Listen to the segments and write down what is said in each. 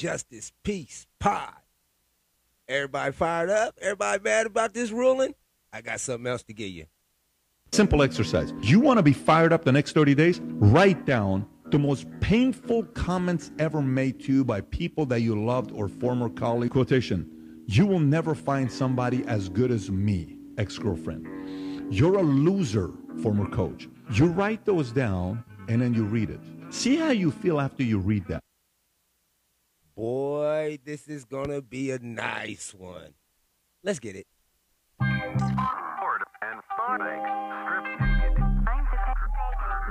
Justice Peace Pod. Everybody fired up? Everybody mad about this ruling? I got something else to give you. Simple exercise. You want to be fired up the next 30 days? Write down the most painful comments ever made to you by people that you loved or former colleague. Quotation You will never find somebody as good as me, ex girlfriend. You're a loser, former coach. You write those down and then you read it. See how you feel after you read that. Boy, this is going to be a nice one. Let's get it. Florida and Sonic stripped naked,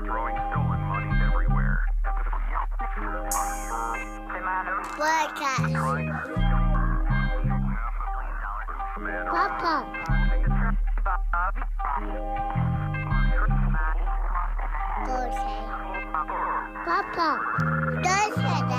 throwing stolen money everywhere. Podcast. Trying to steal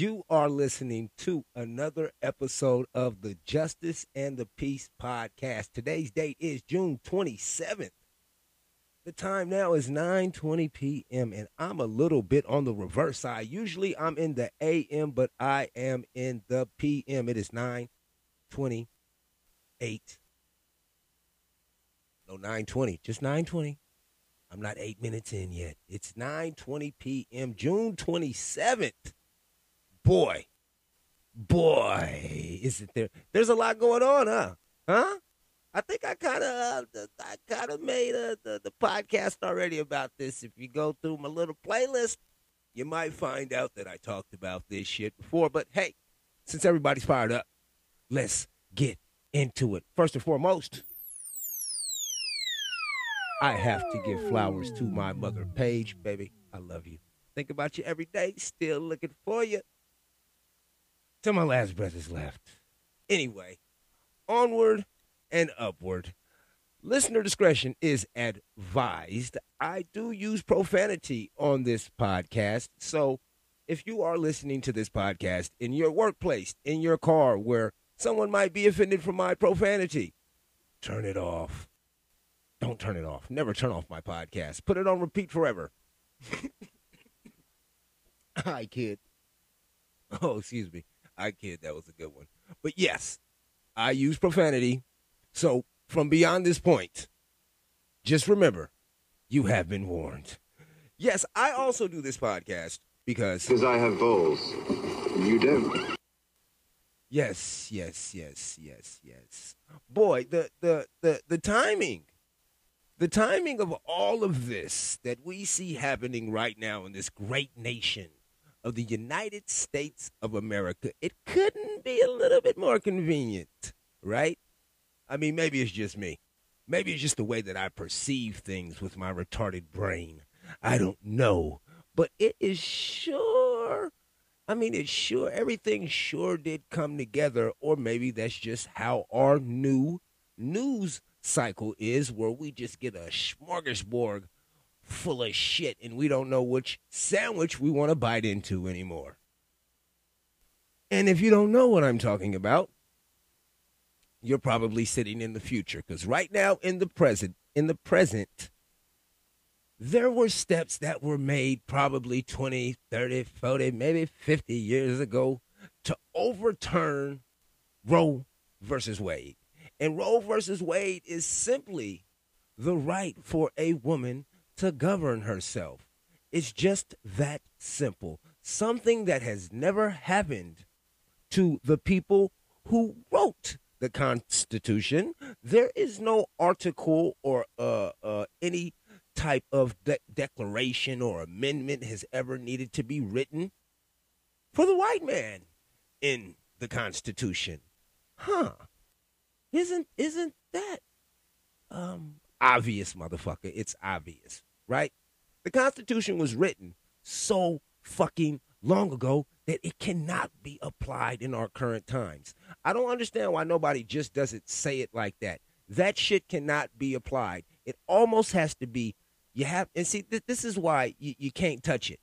You are listening to another episode of the Justice and the Peace podcast. Today's date is June 27th. The time now is 9:20 p.m. and I'm a little bit on the reverse side. Usually I'm in the AM, but I am in the PM. It is 9:28. No 9:20, just 9:20. I'm not 8 minutes in yet. It's 9:20 p.m. June 27th boy, boy, is it there? There's a lot going on, huh? Huh? I think I kind of, uh, I kind of made uh, the the podcast already about this. If you go through my little playlist, you might find out that I talked about this shit before. But hey, since everybody's fired up, let's get into it. First and foremost, I have to give flowers to my mother, Paige. Baby, I love you. Think about you every day. Still looking for you till my last breath is left. Anyway, onward and upward. Listener discretion is advised. I do use profanity on this podcast. So if you are listening to this podcast in your workplace, in your car, where someone might be offended from my profanity, turn it off. Don't turn it off. Never turn off my podcast. Put it on repeat forever. Hi, kid. Oh, excuse me. I kid. That was a good one. But yes, I use profanity. So from beyond this point, just remember, you have been warned. Yes, I also do this podcast because Because I have balls. You don't. Yes, yes, yes, yes, yes. Boy, the the the the timing. The timing of all of this that we see happening right now in this great nation of the United States of America, it couldn't be a little bit more convenient, right? I mean, maybe it's just me. Maybe it's just the way that I perceive things with my retarded brain. I don't know. But it is sure I mean, it sure everything sure did come together, or maybe that's just how our new news cycle is, where we just get a smorgasbord full of shit and we don't know which sandwich we want to bite into anymore. And if you don't know what I'm talking about, you're probably sitting in the future because right now in the present, in the present, there were steps that were made probably 20, 30, 40, maybe 50 years ago to overturn Roe versus Wade. And Roe versus Wade is simply the right for a woman to govern herself. It's just that simple. Something that has never happened to the people who wrote the Constitution. There is no article or uh, uh, any type of de- declaration or amendment has ever needed to be written for the white man in the Constitution. Huh. Isn't isn't that um obvious, motherfucker? It's obvious, right? The Constitution was written so fucking long ago that it cannot be applied in our current times. I don't understand why nobody just doesn't say it like that. That shit cannot be applied. It almost has to be. You have and see. Th- this is why you, you can't touch it,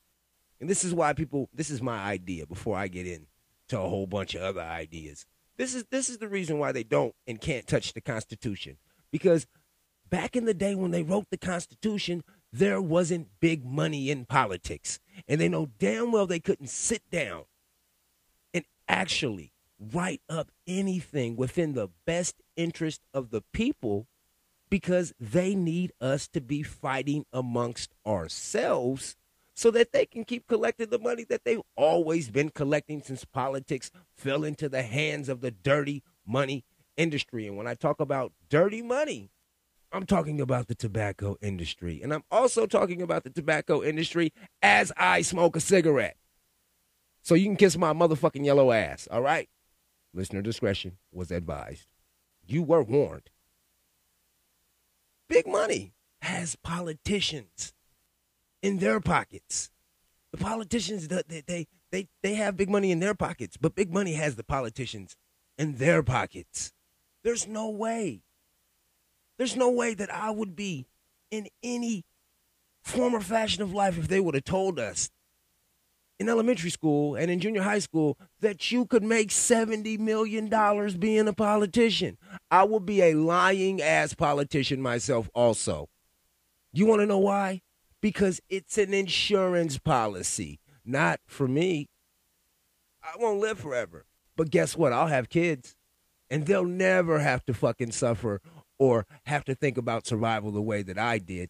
and this is why people. This is my idea. Before I get in to a whole bunch of other ideas, this is this is the reason why they don't and can't touch the Constitution because back in the day when they wrote the Constitution, there wasn't big money in politics. And they know damn well they couldn't sit down and actually write up anything within the best interest of the people because they need us to be fighting amongst ourselves so that they can keep collecting the money that they've always been collecting since politics fell into the hands of the dirty money industry. And when I talk about dirty money, I'm talking about the tobacco industry. And I'm also talking about the tobacco industry as I smoke a cigarette. So you can kiss my motherfucking yellow ass, all right? Listener discretion was advised. You were warned. Big money has politicians in their pockets. The politicians, they, they, they, they have big money in their pockets, but big money has the politicians in their pockets. There's no way there's no way that I would be in any form or fashion of life if they would have told us in elementary school and in junior high school that you could make $70 million being a politician. I would be a lying ass politician myself, also. You want to know why? Because it's an insurance policy, not for me. I won't live forever. But guess what? I'll have kids, and they'll never have to fucking suffer or have to think about survival the way that I did.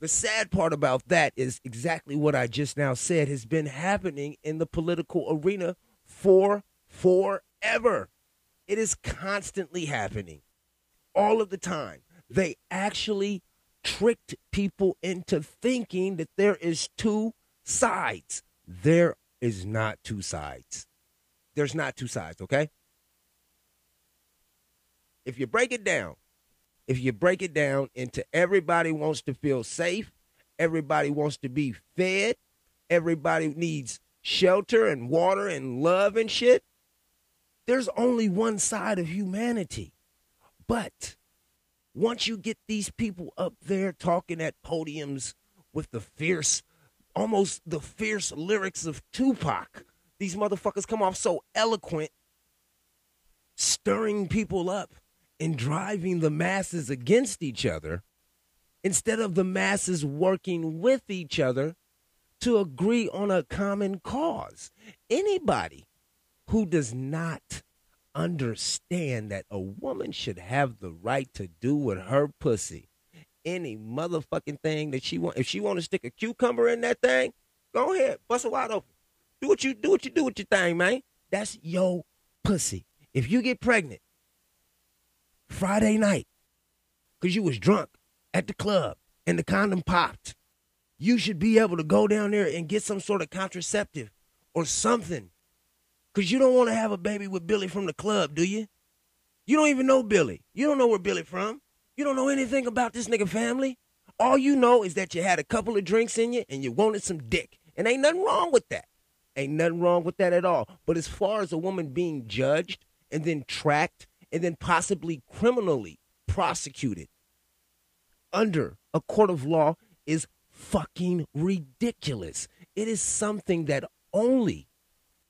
The sad part about that is exactly what I just now said has been happening in the political arena for forever. It is constantly happening all of the time. They actually tricked people into thinking that there is two sides. There is not two sides. There's not two sides, okay? If you break it down, if you break it down into everybody wants to feel safe, everybody wants to be fed, everybody needs shelter and water and love and shit, there's only one side of humanity. But once you get these people up there talking at podiums with the fierce, almost the fierce lyrics of Tupac, these motherfuckers come off so eloquent, stirring people up in driving the masses against each other instead of the masses working with each other to agree on a common cause. Anybody who does not understand that a woman should have the right to do with her pussy any motherfucking thing that she want if she want to stick a cucumber in that thing go ahead bust it wide open. Do what you do what you do with your thing man. That's your pussy. If you get pregnant Friday night because you was drunk at the club and the condom popped. You should be able to go down there and get some sort of contraceptive or something. Because you don't want to have a baby with Billy from the club, do you? You don't even know Billy. You don't know where Billy from. You don't know anything about this nigga family. All you know is that you had a couple of drinks in you and you wanted some dick. And ain't nothing wrong with that. Ain't nothing wrong with that at all. But as far as a woman being judged and then tracked and then possibly criminally prosecuted under a court of law is fucking ridiculous. It is something that only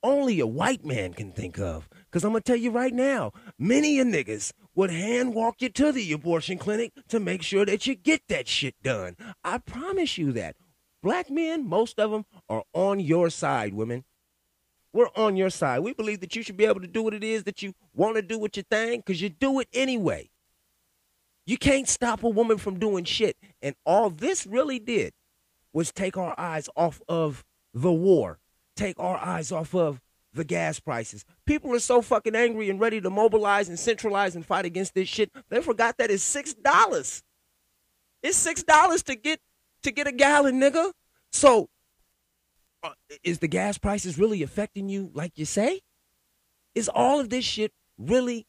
only a white man can think of. Cause I'm gonna tell you right now, many a niggas would hand walk you to the abortion clinic to make sure that you get that shit done. I promise you that. Black men, most of them, are on your side, women. We're on your side. We believe that you should be able to do what it is that you want to do with your thing because you do it anyway. You can't stop a woman from doing shit. And all this really did was take our eyes off of the war, take our eyes off of the gas prices. People are so fucking angry and ready to mobilize and centralize and fight against this shit. They forgot that it's six dollars. It's six dollars to get to get a gallon, nigga. So Uh, is the gas prices really affecting you like you say? Is all of this shit really,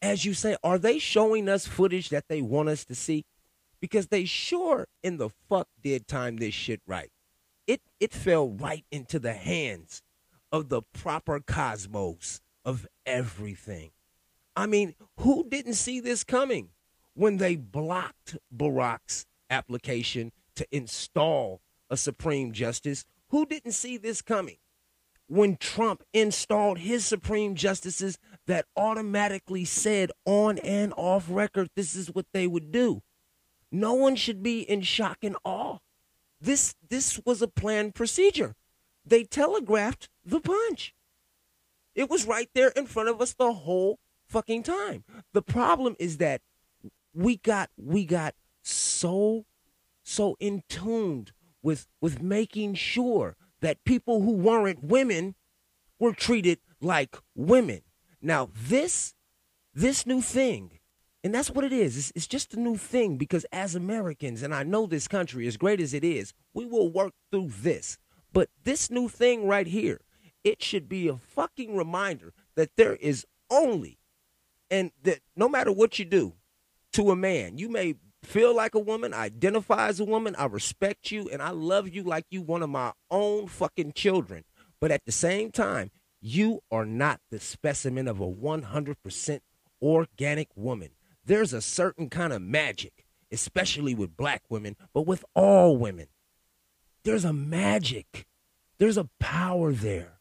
as you say, are they showing us footage that they want us to see? Because they sure in the fuck did time this shit right. It it fell right into the hands of the proper cosmos of everything. I mean, who didn't see this coming when they blocked Barack's application to install a Supreme Justice? Who didn't see this coming when Trump installed his Supreme Justices that automatically said on and off record this is what they would do? No one should be in shock and awe. This this was a planned procedure. They telegraphed the punch. It was right there in front of us the whole fucking time. The problem is that we got we got so so in tuned with with making sure that people who weren't women were treated like women. Now this this new thing and that's what it is. It's, it's, just a new thing because as Americans, and I know this country, as great as it is, we will work through this. But this new thing right here, it should be a fucking reminder that there is only, and that no matter what you do to a man, you may feel like a woman, identify as a woman, I respect you, and I love you like you one of my own fucking children. But at the same time, you are not the specimen of a 100% organic woman there's a certain kind of magic, especially with black women, but with all women. There's a magic, there's a power there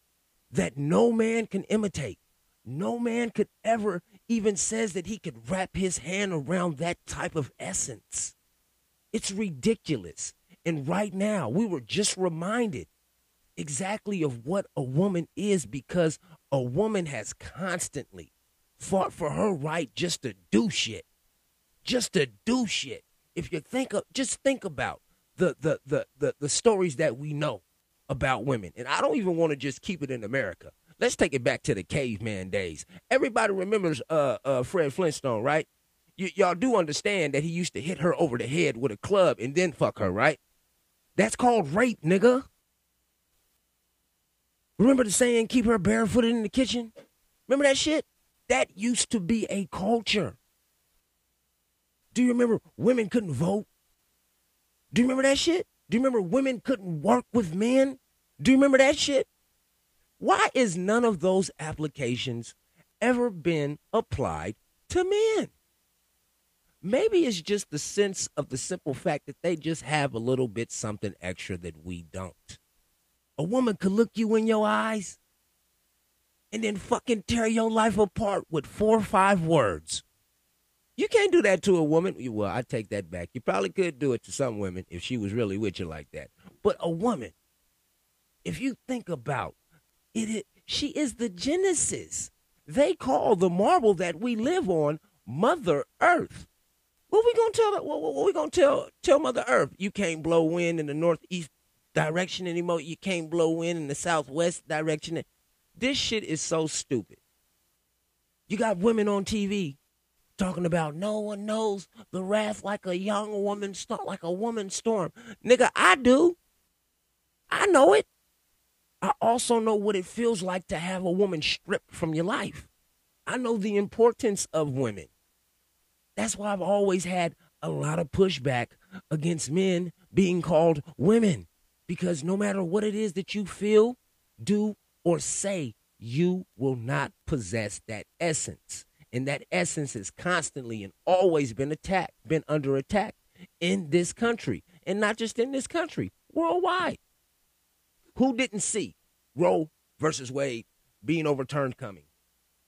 that no man can imitate. No man could ever even says that he could wrap his hand around that type of essence. It's ridiculous. And right now, we were just reminded exactly of what a woman is because a woman has constantly fought for her right just to do shit. Just to do shit. If you think of just think about the the the the, the stories that we know about women. And I don't even want to just keep it in America. Let's take it back to the caveman days. Everybody remembers uh, uh, Fred Flintstone, right? Y- y'all do understand that he used to hit her over the head with a club and then fuck her, right? That's called rape, nigga. Remember the saying, keep her barefooted in the kitchen? Remember that shit? That used to be a culture. Do you remember women couldn't vote? Do you remember that shit? Do you remember women couldn't work with men? Do you remember that shit? Why is none of those applications ever been applied to men? Maybe it's just the sense of the simple fact that they just have a little bit something extra that we don't. A woman could look you in your eyes and then fucking tear your life apart with four or five words. You can't do that to a woman. Well, I take that back. You probably could do it to some women if she was really with you like that. But a woman, if you think about she is the genesis. They call the marble that we live on Mother Earth. What we gonna tell? What, what we gonna tell? Tell Mother Earth you can't blow wind in the northeast direction anymore. You can't blow wind in the southwest direction. This shit is so stupid. You got women on TV talking about no one knows the wrath like a young woman storm, like a woman storm. Nigga, I do. I know it. I also know what it feels like to have a woman stripped from your life. I know the importance of women. That's why I've always had a lot of pushback against men being called women. Because no matter what it is that you feel, do, or say, you will not possess that essence. And that essence has constantly and always been attacked, been under attack in this country. And not just in this country, worldwide. Who didn't see Roe versus Wade being overturned coming?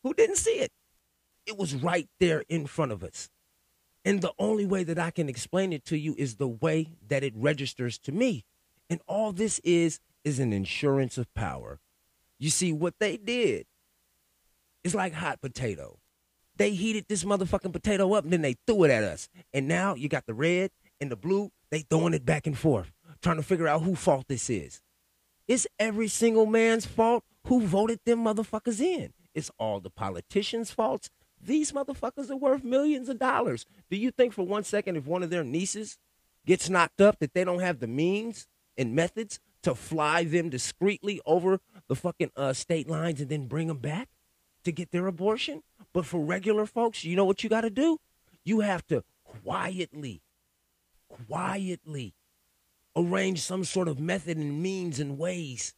Who didn't see it? It was right there in front of us. And the only way that I can explain it to you is the way that it registers to me. And all this is, is an insurance of power. You see, what they did is like hot potato. They heated this motherfucking potato up and then they threw it at us. And now you got the red and the blue, they throwing it back and forth, trying to figure out who fault this is. It's every single man's fault who voted them motherfuckers in. It's all the politicians' faults. These motherfuckers are worth millions of dollars. Do you think for one second if one of their nieces gets knocked up that they don't have the means and methods to fly them discreetly over the fucking uh, state lines and then bring them back to get their abortion? But for regular folks, you know what you got to do? You have to quietly, quietly arrange some sort of method and means and ways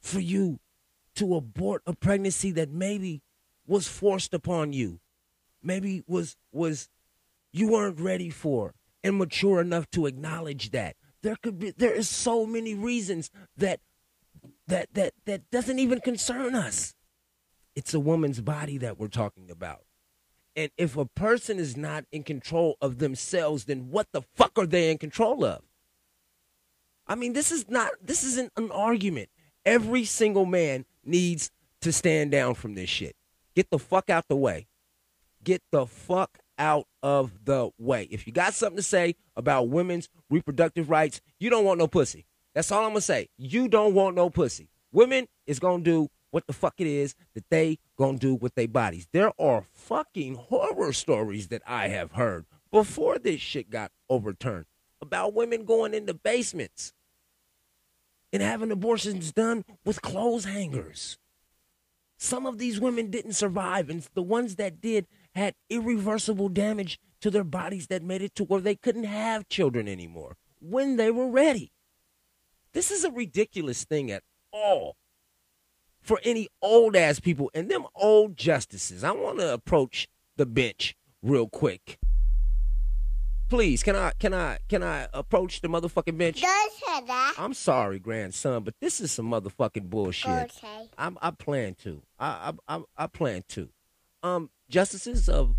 for you to abort a pregnancy that maybe was forced upon you. Maybe was was you weren't ready for and mature enough to acknowledge that. There could be there is so many reasons that that that that doesn't even concern us. It's a woman's body that we're talking about. And if a person is not in control of themselves, then what the fuck are they in control of? I mean, this is not this isn't an argument. Every single man needs to stand down from this shit. Get the fuck out the way. Get the fuck out of the way. If you got something to say about women's reproductive rights, you don't want no pussy. That's all I'm gonna say. You don't want no pussy. Women is gonna do what the fuck it is that they gonna do with their bodies. There are fucking horror stories that I have heard before this shit got overturned about women going into basements and having abortions done with clothes hangers. Some of these women didn't survive, and the ones that did had irreversible damage to their bodies that made it to where they couldn't have children anymore when they were ready. This is a ridiculous thing at all for any old ass people and them old justices. I want to approach the bench real quick. Please, can I can I can I approach the motherfucking bench? Don't say that. I'm sorry, grandson, but this is some motherfucking bullshit. Okay. I'm, I plan to. I, I, I, I plan to. Um, justices of,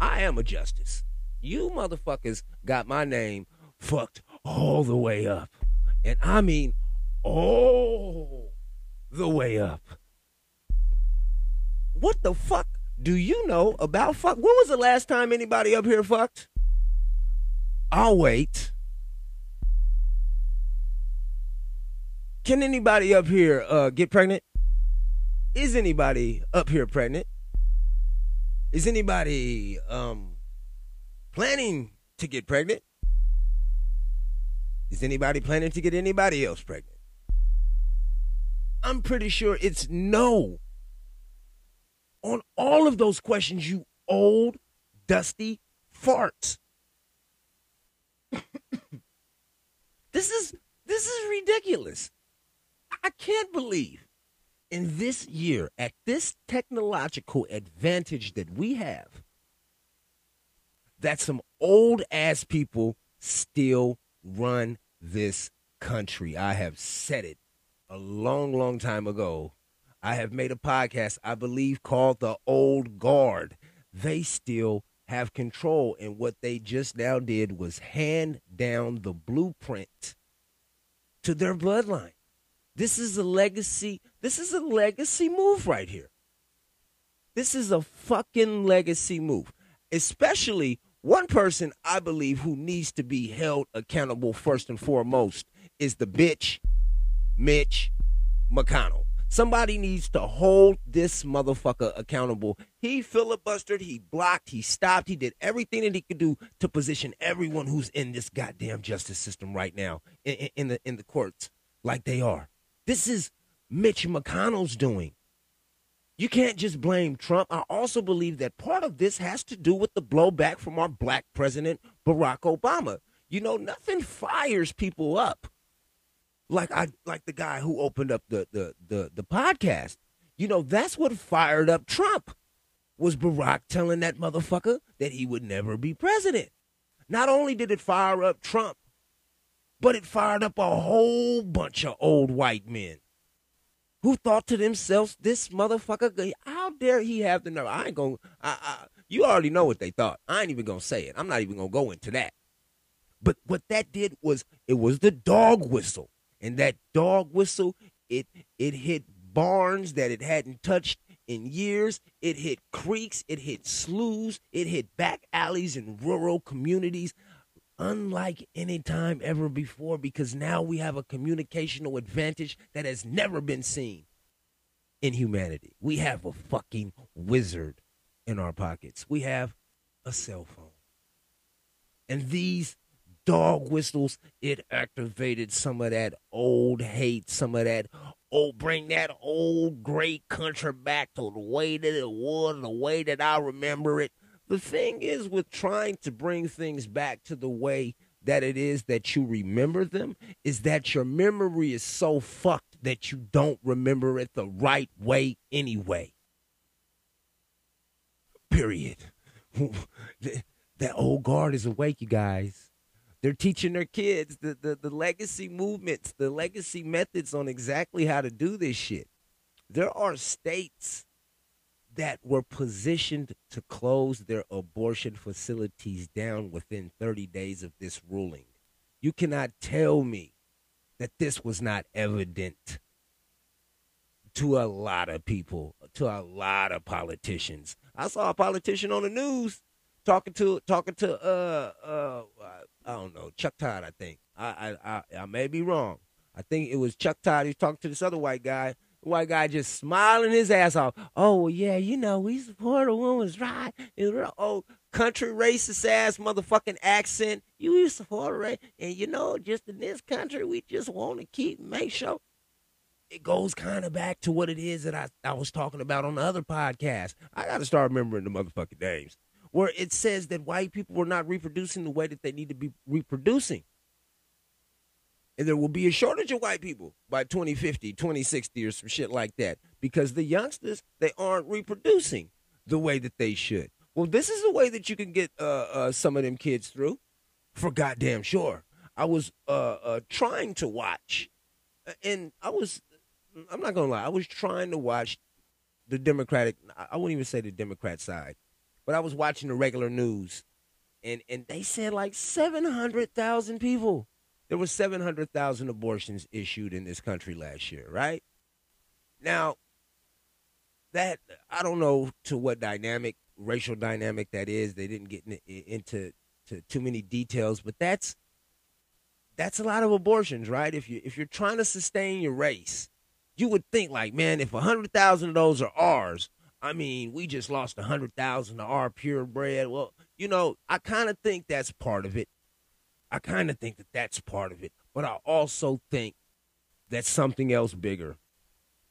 I am a justice. You motherfuckers got my name fucked all the way up, and I mean all the way up. What the fuck do you know about fuck? When was the last time anybody up here fucked? I'll wait. Can anybody up here uh, get pregnant? Is anybody up here pregnant? Is anybody um, planning to get pregnant? Is anybody planning to get anybody else pregnant? I'm pretty sure it's no. On all of those questions, you old, dusty farts. this is this is ridiculous. I can't believe in this year, at this technological advantage that we have, that some old ass people still run this country. I have said it a long, long time ago. I have made a podcast, I believe, called The Old Guard. They still have control, and what they just now did was hand down the blueprint to their bloodline. This is a legacy. This is a legacy move right here. This is a fucking legacy move. Especially one person I believe who needs to be held accountable first and foremost is the bitch Mitch McConnell. Somebody needs to hold this motherfucker accountable. He filibustered, he blocked, he stopped, he did everything that he could do to position everyone who's in this goddamn justice system right now in, in, the in the courts like they are. This is Mitch McConnell's doing. You can't just blame Trump. I also believe that part of this has to do with the blowback from our black president, Barack Obama. You know, nothing fires people up like I like the guy who opened up the the the, the podcast. You know, that's what fired up Trump was Barack telling that motherfucker that he would never be president. Not only did it fire up Trump, but it fired up a whole bunch of old white men who thought to themselves, "This motherfucker, how dare he have the nerve?" I ain't gonna. I, I, you already know what they thought. I ain't even gonna say it. I'm not even gonna go into that. But what that did was it was the dog whistle, and that dog whistle it it hit barns that it hadn't touched in years. It hit creeks, it hit sloughs, it hit back alleys in rural communities unlike any time ever before because now we have a communicational advantage that has never been seen in humanity. We have a fucking wizard in our pockets. We have a cell phone. And these dog whistles, it activated some of that old hate, some of that old, bring that old great country back to the way that it was, the way that I remember it. The thing is with trying to bring things back to the way that it is that you remember them is that your memory is so fucked that you don't remember it the right way anyway. Period. that old guard is awake, you guys. They're teaching their kids the, the, the legacy movements, the legacy methods on exactly how to do this shit. There are states that were positioned to close their abortion facilities down within 30 days of this ruling. You cannot tell me that this was not evident to a lot of people, to a lot of politicians. I saw a politician on the news talking to talking to uh uh I don't know Chuck Todd. I think I I I, I may be wrong. I think it was Chuck Todd. He was talking to this other white guy. White guy just smiling his ass off. Oh yeah, you know we support a woman's right. Oh, country racist ass motherfucking accent. You support a right, and you know just in this country we just want to keep make sure it goes kind of back to what it is that I, I was talking about on the other podcast. I got to start remembering the motherfucking names where it says that white people were not reproducing the way that they need to be reproducing. And there will be a shortage of white people by 2050, 2060, or some shit like that because the youngsters, they aren't reproducing the way that they should. Well, this is the way that you can get uh, uh, some of them kids through for goddamn sure. I was uh, uh trying to watch, and I was, I'm not to lie, I was trying to watch the Democratic, I wouldn't even say the Democrat side but I was watching the regular news, and and they said like seven hundred thousand people. There were seven hundred thousand abortions issued in this country last year, right? Now, that I don't know to what dynamic, racial dynamic that is. They didn't get in, into to too many details, but that's that's a lot of abortions, right? If you if you're trying to sustain your race, you would think like, man, if a hundred thousand of those are ours, I mean, we just lost a hundred thousand of our purebred. Well, you know, I kind of think that's part of it. I kind of think that that's part of it, but I also think that something else bigger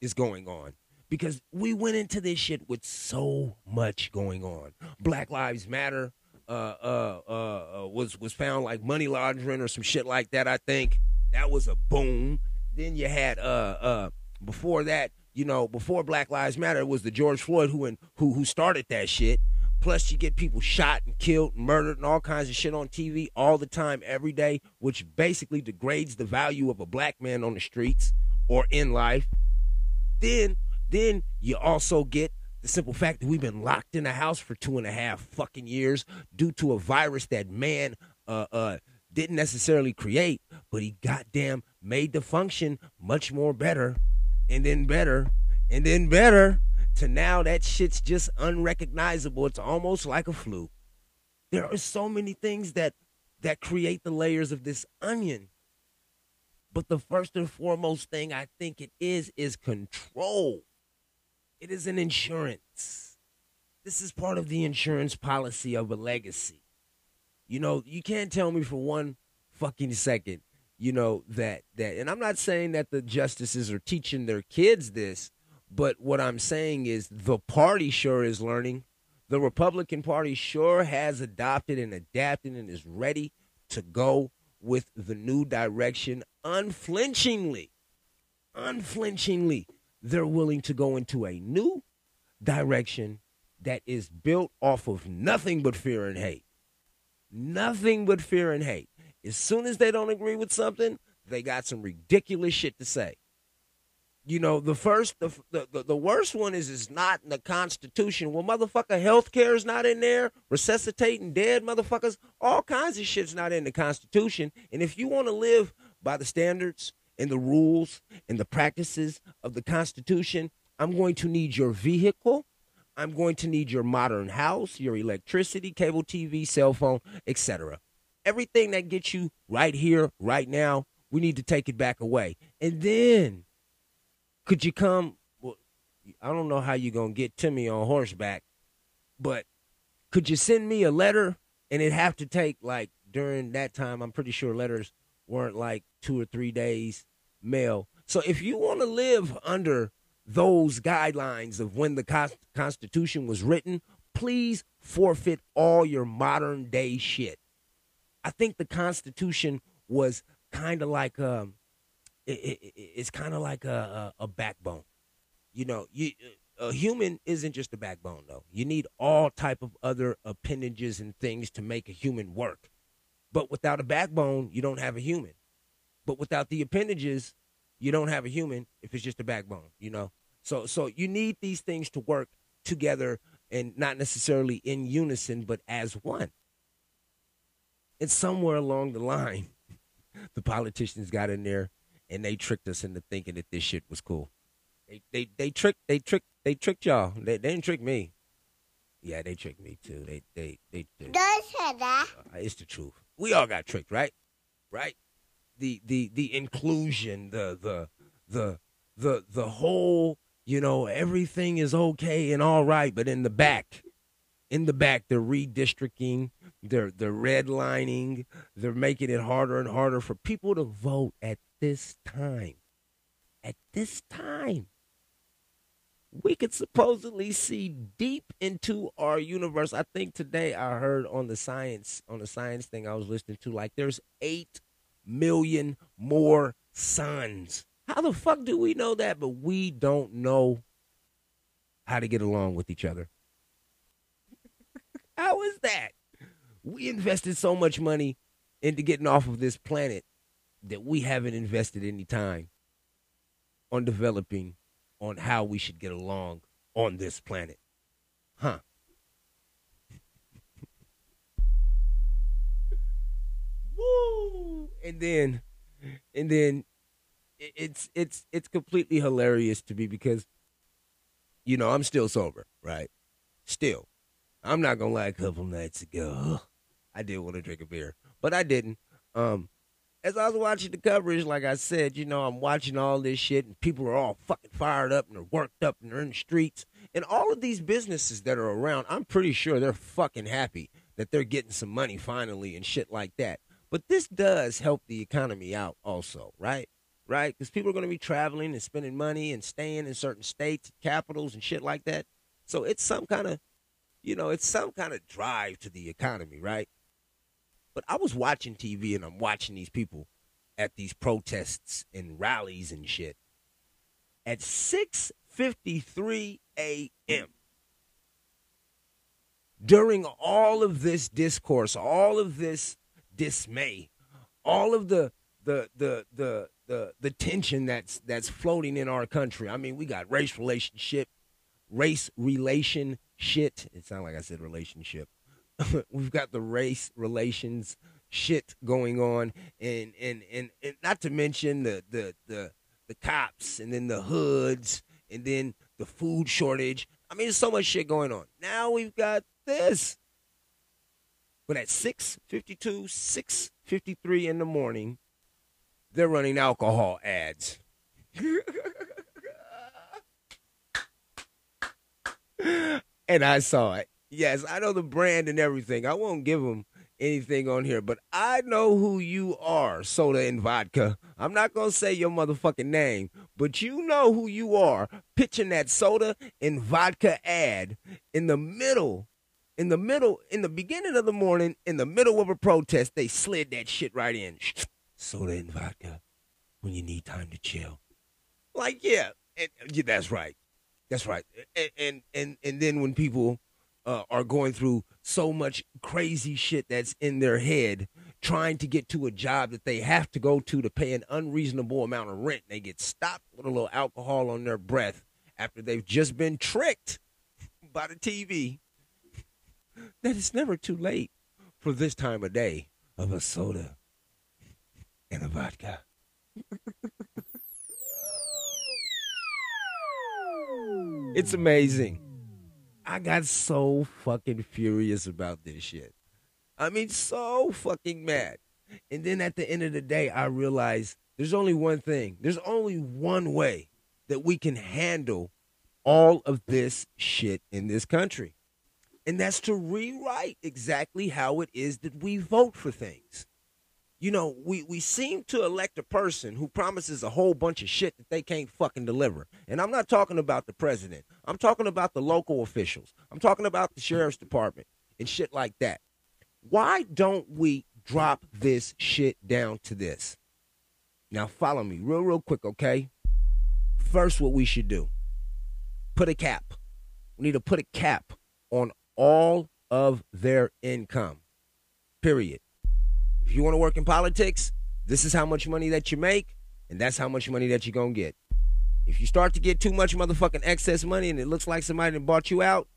is going on because we went into this shit with so much going on. Black Lives Matter uh, uh, uh, uh was was found like money laundering or some shit like that. I think that was a boom. Then you had uh uh before that you know, before Black Lives Matter, it was the George Floyd who who who started that shit. Plus, you get people shot and killed, murdered, and all kinds of shit on TV all the time, every day, which basically degrades the value of a black man on the streets or in life. Then, then you also get the simple fact that we've been locked in a house for two and a half fucking years due to a virus that man uh, uh, didn't necessarily create, but he goddamn made the function much more better and then better and then better to now that shit's just unrecognizable. It's almost like a flu. There are so many things that that create the layers of this onion. But the first and foremost thing I think it is is control. It is an insurance. This is part of the insurance policy of a legacy. You know, you can't tell me for one fucking second you know that that and i'm not saying that the justices are teaching their kids this but what i'm saying is the party sure is learning. The republican party sure has adopted and adapted and is ready to go with the new direction. Unflinchingly unflinchingly they're willing to go into a new direction that is built off of nothing but fear and hate. Nothing but fear and hate as soon as they don't agree with something, they got some ridiculous shit to say. You know, the first, the the, the worst one is it's not in the Constitution. Well, motherfucker, health care is not in there. Resuscitating dead motherfuckers, all kinds of shit's not in the Constitution. And if you want to live by the standards and the rules and the practices of the Constitution, I'm going to need your vehicle. I'm going to need your modern house, your electricity, cable TV, cell phone, etc everything that gets you right here, right now, we need to take it back away. And then could you come? Well, I don't know how you're going to get to me on horseback, but could you send me a letter and it have to take like during that time? I'm pretty sure letters weren't like two or three days mail. So if you want to live under those guidelines of when the Constitution was written, please forfeit all your modern day shit. I think the Constitution was kind of like um, it, it, it's kind of like a, a, a, backbone. You know, you a human isn't just a backbone though. You need all type of other appendages and things to make a human work. But without a backbone, you don't have a human. But without the appendages, you don't have a human if it's just a backbone, you know? So so you need these things to work together and not necessarily in unison, but as one. And somewhere along the line, the politicians got in there and they tricked us into thinking that this shit was cool. They they they tricked they tricked they tricked y'all. They, they didn't trick me. Yeah, they tricked me too. They they they. they Don't say that. uh, it's the truth. We all got tricked, right? Right? The the the inclusion, the the the the the whole, you know, everything is okay and all right, but in the back, in the back, they're redistricting, they're they're redlining, they're making it harder and harder for people to vote at this time. At this time we could supposedly see deep into our universe. I think today I heard on the science on the science thing I was listening to, like there's eight million more suns. How the fuck do we know that? But we don't know how to get along with each other. how is that? We invested so much money into getting off of this planet that we haven't invested any time on developing on how we should get along on this planet. Huh. Woo! And then and then it's it's it's completely hilarious to me because you know, I'm still sober, right? Still. I'm not gonna lie, a couple nights ago, I did want to drink a beer, but I didn't. Um, as I was watching the coverage, like I said, you know, I'm watching all this shit, and people are all fucking fired up and they're worked up and they're in the streets. And all of these businesses that are around, I'm pretty sure they're fucking happy that they're getting some money finally and shit like that. But this does help the economy out also, right? Right? Because people are going to be traveling and spending money and staying in certain states, capitals, and shit like that. So it's some kind of, you know, it's some kind of drive to the economy, right? But I was watching TV and I'm watching these people at these protests and rallies and shit. At 6:53 a.m. During all of this discourse, all of this dismay, all of the the the the the, the tension that's that's floating in our country. I mean, we got race relationship, race relation shit. It sounds like I said relationship. we've got the race relations shit going on. And and and, and not to mention the, the the the cops and then the hoods and then the food shortage. I mean there's so much shit going on. Now we've got this. But at 652 653 in the morning they're running alcohol ads. And i saw it Yes, I know the brand and everything. I won't give them anything on here, but I know who you are, soda and vodka. I'm not going to say your motherfucking name, but you know who you are pitching that soda and vodka ad in the middle, in the middle, in the beginning of the morning, in the middle of a protest. They slid that shit right in. Soda and vodka when you need time to chill. Like, yeah, and, yeah that's right. That's right. And, and, and, and then when people uh, are going through so much crazy shit that's in their head trying to get to a job that they have to go to to pay an unreasonable amount of rent. They get stopped with a little alcohol on their breath after they've just been tricked by the TV that it's never too late for this time of day of a soda and a vodka. it's amazing. I got so fucking furious about this shit. I mean, so fucking mad. And then at the end of the day, I realized there's only one thing. There's only one way that we can handle all of this shit in this country. And that's to rewrite exactly how it is that we vote for things. You know, we, we seem to elect a person who promises a whole bunch of shit that they can't fucking deliver. And I'm not talking about the president. I'm talking about the local officials. I'm talking about the sheriff's department and shit like that. Why don't we drop this shit down to this? Now follow me real, real quick, okay? First, what we should do. put a cap. We need to put a cap on all of their income. Period. If you want to work in politics, this is how much money that you make, and that's how much money that you're going to get. If you start to get too much motherfucking excess money and it looks like somebody bought you out,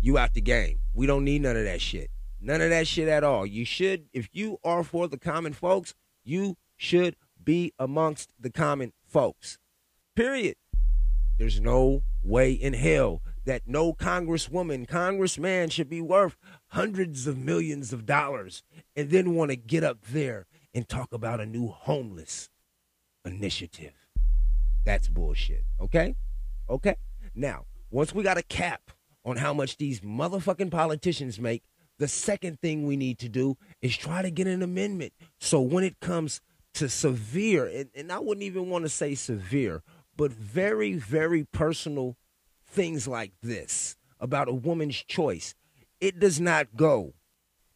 you out the game. We don't need none of that shit. None of that shit at all. You should, if you are for the common folks, you should be amongst the common folks. Period. There's no way in hell that no congresswoman, congressman should be worth hundreds of millions of dollars and then want to get up there and talk about a new homeless initiative. That's bullshit. Okay? Okay? Now, once we got a cap on how much these motherfucking politicians make, the second thing we need to do is try to get an amendment. So when it comes to severe, and, and I wouldn't even want to say severe, but very, very personal things like this about a woman's choice, it does not go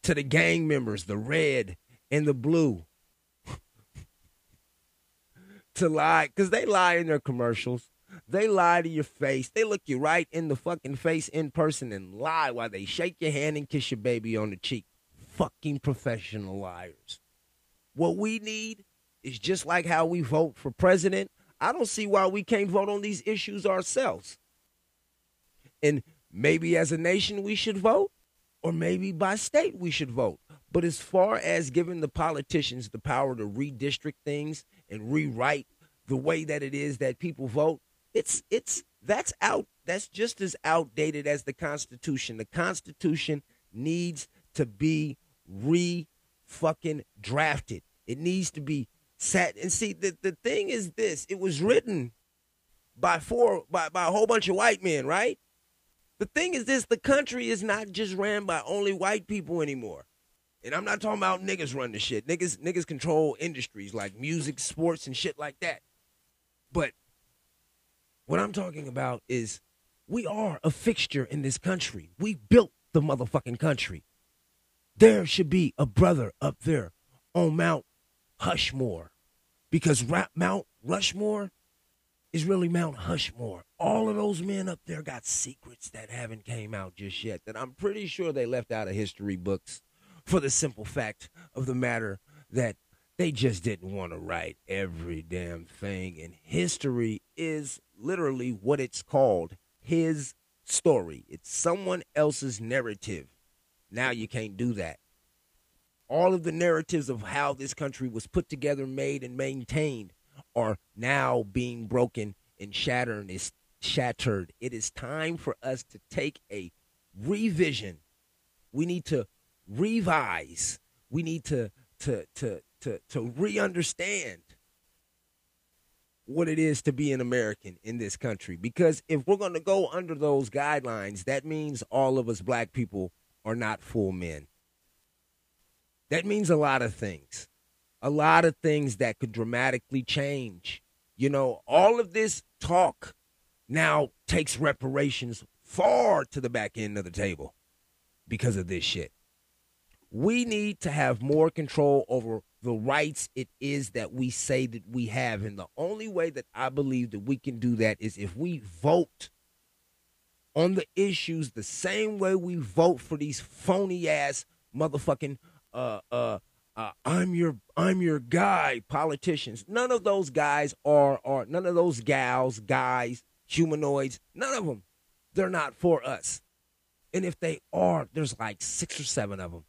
to the gang members, the red and the blue, to lie, because they lie in their commercials. They lie to your face. They look you right in the fucking face in person and lie while they shake your hand and kiss your baby on the cheek. Fucking professional liars. What we need is just like how we vote for president. I don't see why we can't vote on these issues ourselves. And maybe as a nation we should vote, or maybe by state we should vote. But as far as giving the politicians the power to redistrict things and rewrite the way that it is that people vote, it's it's that's out that's just as outdated as the Constitution. The Constitution needs to be re fucking drafted. It needs to be set and see the, the thing is this it was written by four by, by a whole bunch of white men, right? The thing is this the country is not just ran by only white people anymore. And I'm not talking about niggas run the shit. Niggas niggas control industries like music, sports, and shit like that. But what I'm talking about is we are a fixture in this country. We built the motherfucking country. There should be a brother up there on Mount Hushmore because Mount Rushmore is really Mount Hushmore. All of those men up there got secrets that haven't came out just yet that I'm pretty sure they left out of history books for the simple fact of the matter that they just didn't want to write every damn thing. And history is literally what it's called. His story. It's someone else's narrative. Now you can't do that. All of the narratives of how this country was put together made and maintained are now being broken and shattered is shattered it is time for us to take a revision we need to revise we need to to to to to re-understand what it is to be an American in this country. Because if we're going to go under those guidelines, that means all of us black people are not full men. That means a lot of things, a lot of things that could dramatically change. You know, all of this talk now takes reparations far to the back end of the table because of this shit. We need to have more control over the rights it is that we say that we have. And the only way that I believe that we can do that is if we vote on the issues the same way we vote for these phony ass motherfucking uh uh uh, I'm your I'm your guy politicians. None of those guys are are none of those gals, guys, humanoids, none of them. They're not for us. And if they are, there's like six or seven of them.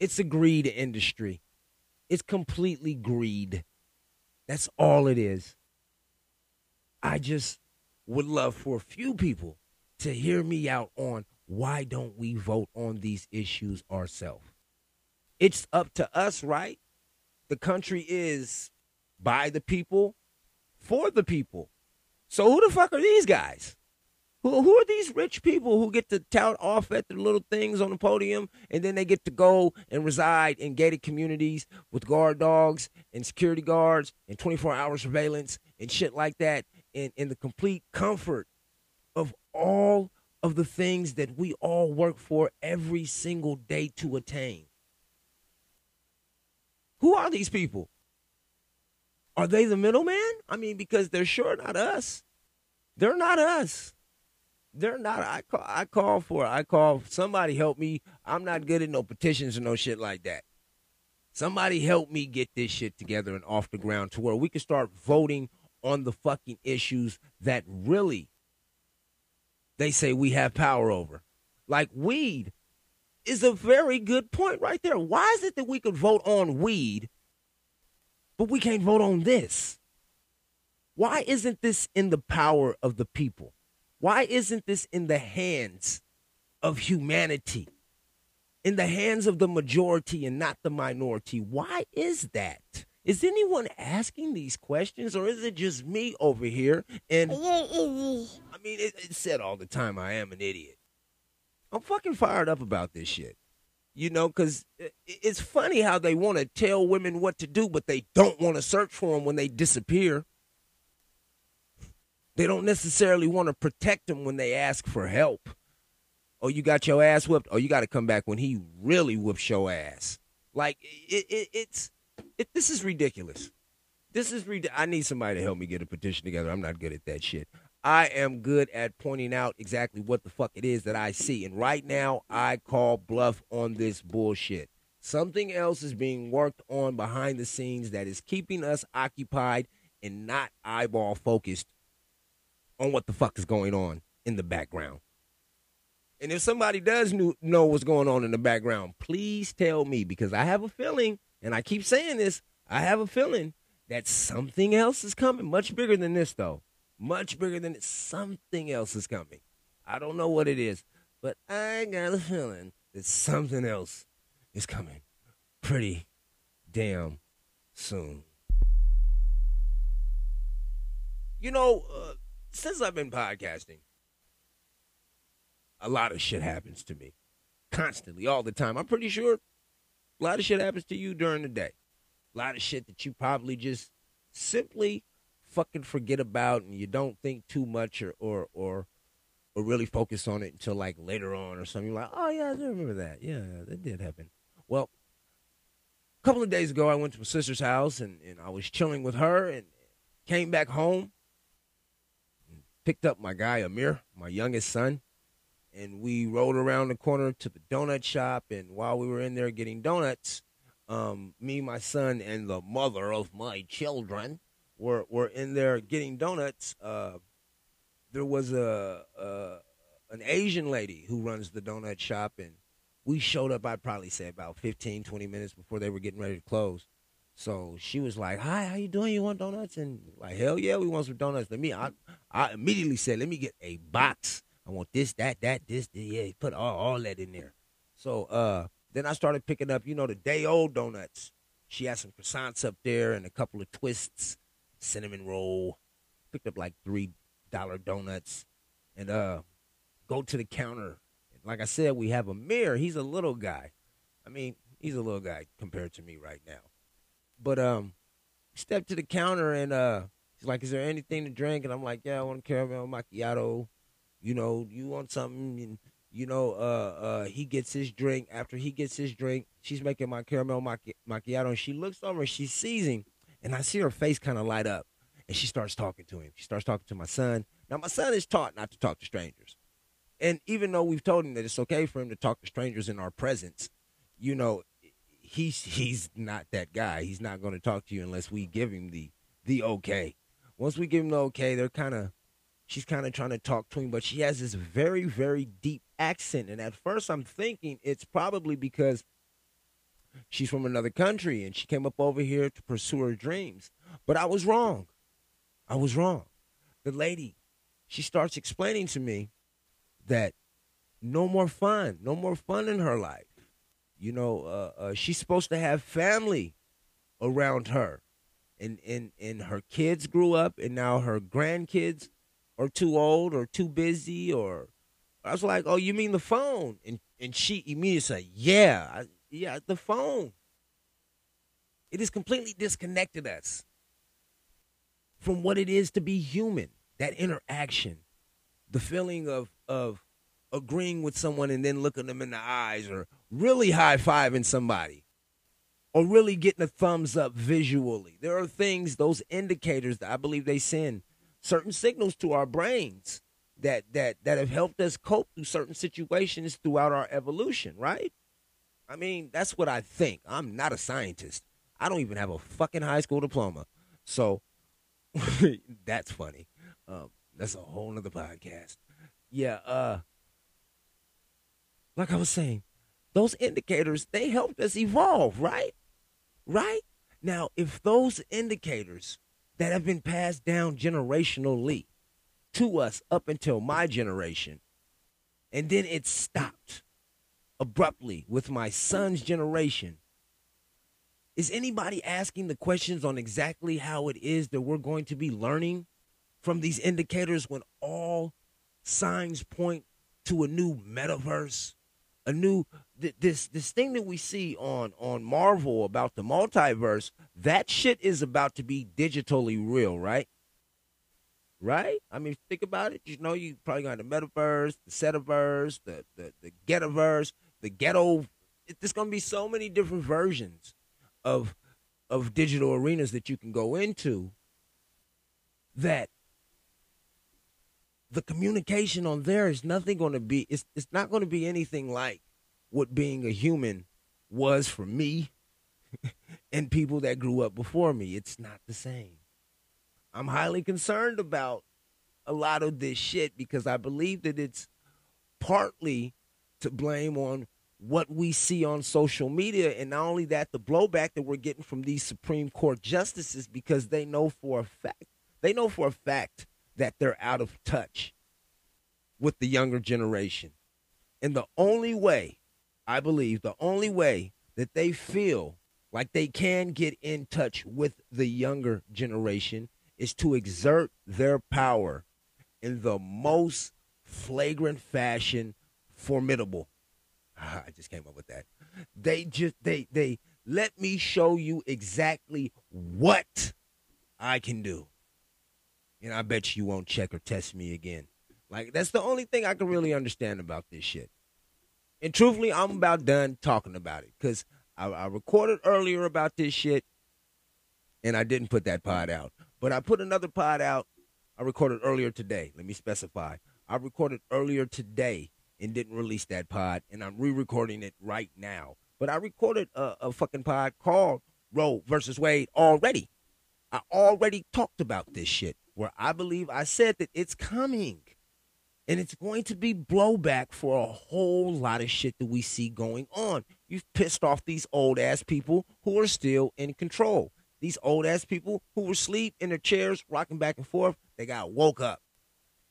It's a greed industry. It's completely greed. That's all it is. I just would love for a few people to hear me out on why don't we vote on these issues ourselves? It's up to us, right? The country is by the people, for the people. So who the fuck are these guys? Who, who are these rich people who get to tout off at the little things on the podium and then they get to go and reside in gated communities with guard dogs and security guards and 24 hour surveillance and shit like that in, in the complete comfort of all of the things that we all work for every single day to attain? Who are these people? Are they the middleman? I mean, because they're sure not us. They're not us. They're not. I call. I call for. I call. Somebody help me. I'm not good at no petitions or no shit like that. Somebody help me get this shit together and off the ground to where we can start voting on the fucking issues that really they say we have power over. Like weed is a very good point right there. Why is it that we could vote on weed, but we can't vote on this? Why isn't this in the power of the people? Why isn't this in the hands of humanity? In the hands of the majority and not the minority? Why is that? Is anyone asking these questions or is it just me over here? And I mean, it, it's said all the time I am an idiot. I'm fucking fired up about this shit. You know, because it's funny how they want to tell women what to do, but they don't want to search for them when they disappear. They don't necessarily want to protect them when they ask for help. Oh, you got your ass whipped. Oh, you got to come back when he really whoops your ass. Like it, it it's it, this is ridiculous. This is rid- I need somebody to help me get a petition together. I'm not good at that shit. I am good at pointing out exactly what the fuck it is that I see. And right now, I call bluff on this bullshit. Something else is being worked on behind the scenes that is keeping us occupied and not eyeball focused on what the fuck is going on in the background. And if somebody does knew, know what's going on in the background, please tell me because I have a feeling, and I keep saying this, I have a feeling that something else is coming. Much bigger than this, though. Much bigger than it. Something else is coming. I don't know what it is, but I got a feeling that something else is coming pretty damn soon. You know, uh, since I've been podcasting, a lot of shit happens to me constantly, all the time. I'm pretty sure a lot of shit happens to you during the day. A lot of shit that you probably just simply fucking forget about and you don't think too much or or or, or really focus on it until like later on or something. You're like, oh yeah, I do remember that. Yeah, that did happen. Well, a couple of days ago, I went to my sister's house and, and I was chilling with her and came back home picked up my guy Amir, my youngest son, and we rode around the corner to the donut shop. And while we were in there getting donuts, um, me, my son, and the mother of my children were were in there getting donuts. Uh, there was a, a an Asian lady who runs the donut shop, and we showed up. I'd probably say about 15, 20 minutes before they were getting ready to close. So she was like, "Hi, how you doing? You want donuts?" And like, "Hell yeah, we want some donuts." Let me. I, I immediately said, "Let me get a box. I want this, that, that, this, this yeah." Put all, all that in there. So uh, then I started picking up, you know, the day old donuts. She had some croissants up there and a couple of twists, cinnamon roll. Picked up like three dollar donuts, and uh, go to the counter. Like I said, we have Amir. He's a little guy. I mean, he's a little guy compared to me right now. But um, stepped to the counter and uh, he's like, "Is there anything to drink?" And I'm like, "Yeah, I want a caramel macchiato. You know, you want something?" And you know, uh, uh, he gets his drink. After he gets his drink, she's making my caramel macchi- macchiato, and she looks over and she sees him, and I see her face kind of light up, and she starts talking to him. She starts talking to my son. Now, my son is taught not to talk to strangers, and even though we've told him that it's okay for him to talk to strangers in our presence, you know, he's he's not that guy. He's not going to talk to you unless we give him the the okay. Once we give him the okay, they're kind of she's kind of trying to talk to him, but she has this very very deep accent. And at first, I'm thinking it's probably because she's from another country and she came up over here to pursue her dreams. But I was wrong. I was wrong. The lady, she starts explaining to me that no more fun, no more fun in her life you know, uh, uh, she's supposed to have family around her, and and and her kids grew up, and now her grandkids are too old or too busy, or I was like, oh, you mean the phone? And and she immediately said, yeah, I, yeah, the phone. It has completely disconnected us from what it is to be human. That interaction, the feeling of of agreeing with someone and then looking them in the eyes or really high fiving somebody or really getting a thumbs up visually. There are things, those indicators that I believe they send certain signals to our brains that that that have helped us cope through certain situations throughout our evolution, right? I mean, that's what I think. I'm not a scientist. I don't even have a fucking high school diploma. So that's funny. Um, that's a whole nother podcast. Yeah, uh like I was saying, those indicators, they helped us evolve, right? Right? Now, if those indicators that have been passed down generationally to us up until my generation, and then it stopped abruptly with my son's generation, is anybody asking the questions on exactly how it is that we're going to be learning from these indicators when all signs point to a new metaverse, a new th- this this thing that we see on on Marvel about the multiverse, that shit is about to be digitally real, right? Right? I mean, think about it. You know, you probably got the metaverse, the setaverse, the the the getaverse, the ghetto. It, there's gonna be so many different versions of of digital arenas that you can go into that the communication on there is nothing going to be it's it's not going to be anything like what being a human was for me and people that grew up before me it's not the same i'm highly concerned about a lot of this shit because i believe that it's partly to blame on what we see on social media and not only that the blowback that we're getting from these supreme court justices because they know for a fact they know for a fact that they're out of touch with the younger generation. And the only way i believe the only way that they feel like they can get in touch with the younger generation is to exert their power in the most flagrant fashion formidable I just came up with that. They just they they let me show you exactly what I can do. And I bet you won't check or test me again. Like that's the only thing I can really understand about this shit. And truthfully, I'm about done talking about it because I, I recorded earlier about this shit, and I didn't put that pod out. But I put another pod out. I recorded earlier today. Let me specify. I recorded earlier today and didn't release that pod, and I'm re-recording it right now. But I recorded a, a fucking pod called Roe versus Wade already. I already talked about this shit, where I believe I said that it's coming. And it's going to be blowback for a whole lot of shit that we see going on. You've pissed off these old ass people who are still in control. These old ass people who were asleep in their chairs, rocking back and forth, they got woke up.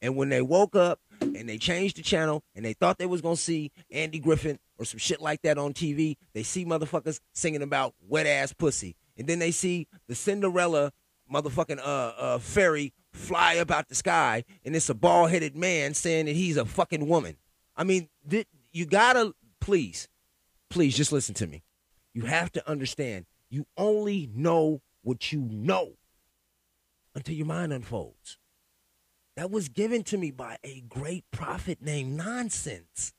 And when they woke up and they changed the channel and they thought they was gonna see Andy Griffin or some shit like that on TV, they see motherfuckers singing about wet ass pussy. And then they see the Cinderella motherfucking uh uh fairy fly up out the sky and it's a bald headed man saying that he's a fucking woman. I mean, th- you gotta please, please just listen to me. You have to understand you only know what you know until your mind unfolds. That was given to me by a great prophet named Nonsense.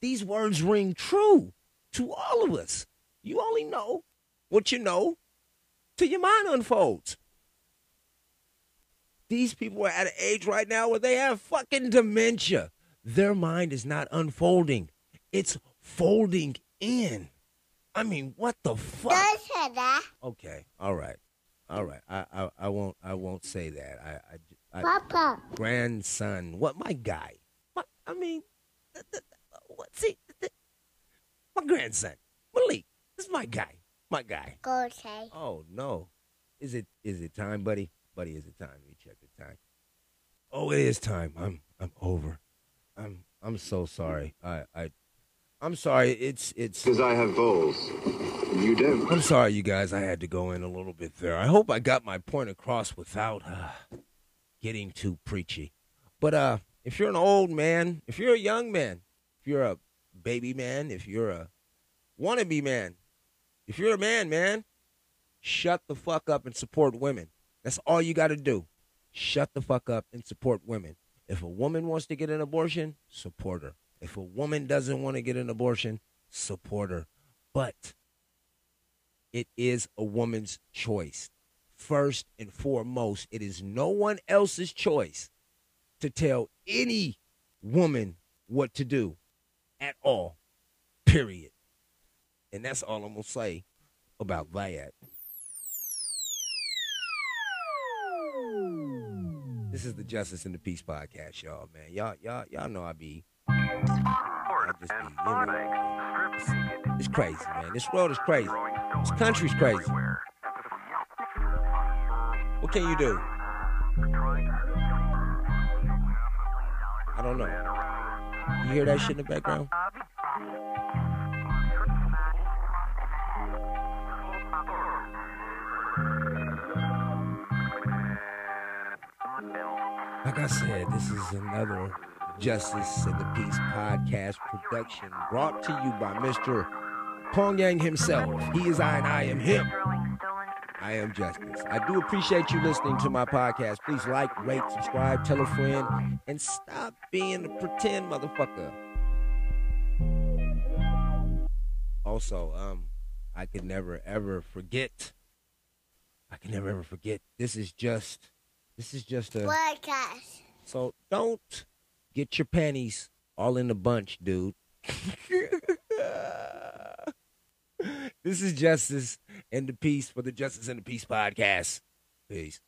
These words ring true to all of us. You only know what you know till your mind unfolds. These people are at an age right now where they have fucking dementia. Their mind is not unfolding, it's folding in. I mean, what the fuck? Don't say that. Okay, all right, all right. I I, I won't I won't say that. I, I, I Papa. grandson. What my guy? What I mean, th- th- what? See, my grandson Malik. This is my guy. My guy. Okay. Oh no, is it is it time, buddy? Buddy, is it time? Let me check the time. Oh, it is time. I'm I'm over. I'm I'm so sorry. I I I'm sorry. It's it's. Because I have balls, you don't. I'm sorry, you guys. I had to go in a little bit there. I hope I got my point across without uh, getting too preachy. But uh, if you're an old man, if you're a young man, if you're a baby man, if you're a wannabe man, if you're a man, man, shut the fuck up and support women. That's all you got to do. Shut the fuck up and support women. If a woman wants to get an abortion, support her. If a woman doesn't want to get an abortion, support her. But it is a woman's choice. First and foremost. It is no one else's choice to tell any woman what to do at all. Period. And that's all I'm gonna say about that. This is the Justice and the Peace podcast, y'all, man. Y'all, y'all, y'all know I be, I just be, you know, it's crazy, man. This world is crazy. This country's crazy. What can you do? I don't know. You hear that shit in the background? Like I said, this is another Justice and the Peace podcast production brought to you by Mr. Pyongyang himself. He is I and I am him. I am Justice. I do appreciate you listening to my podcast. Please like, rate, subscribe, tell a friend, and stop being a pretend motherfucker. Also, um, I could never ever forget. I can never ever forget. This is just, this is just a. Podcast. So don't get your panties all in a bunch, dude. this is Justice and the Peace for the Justice and the Peace podcast. Peace.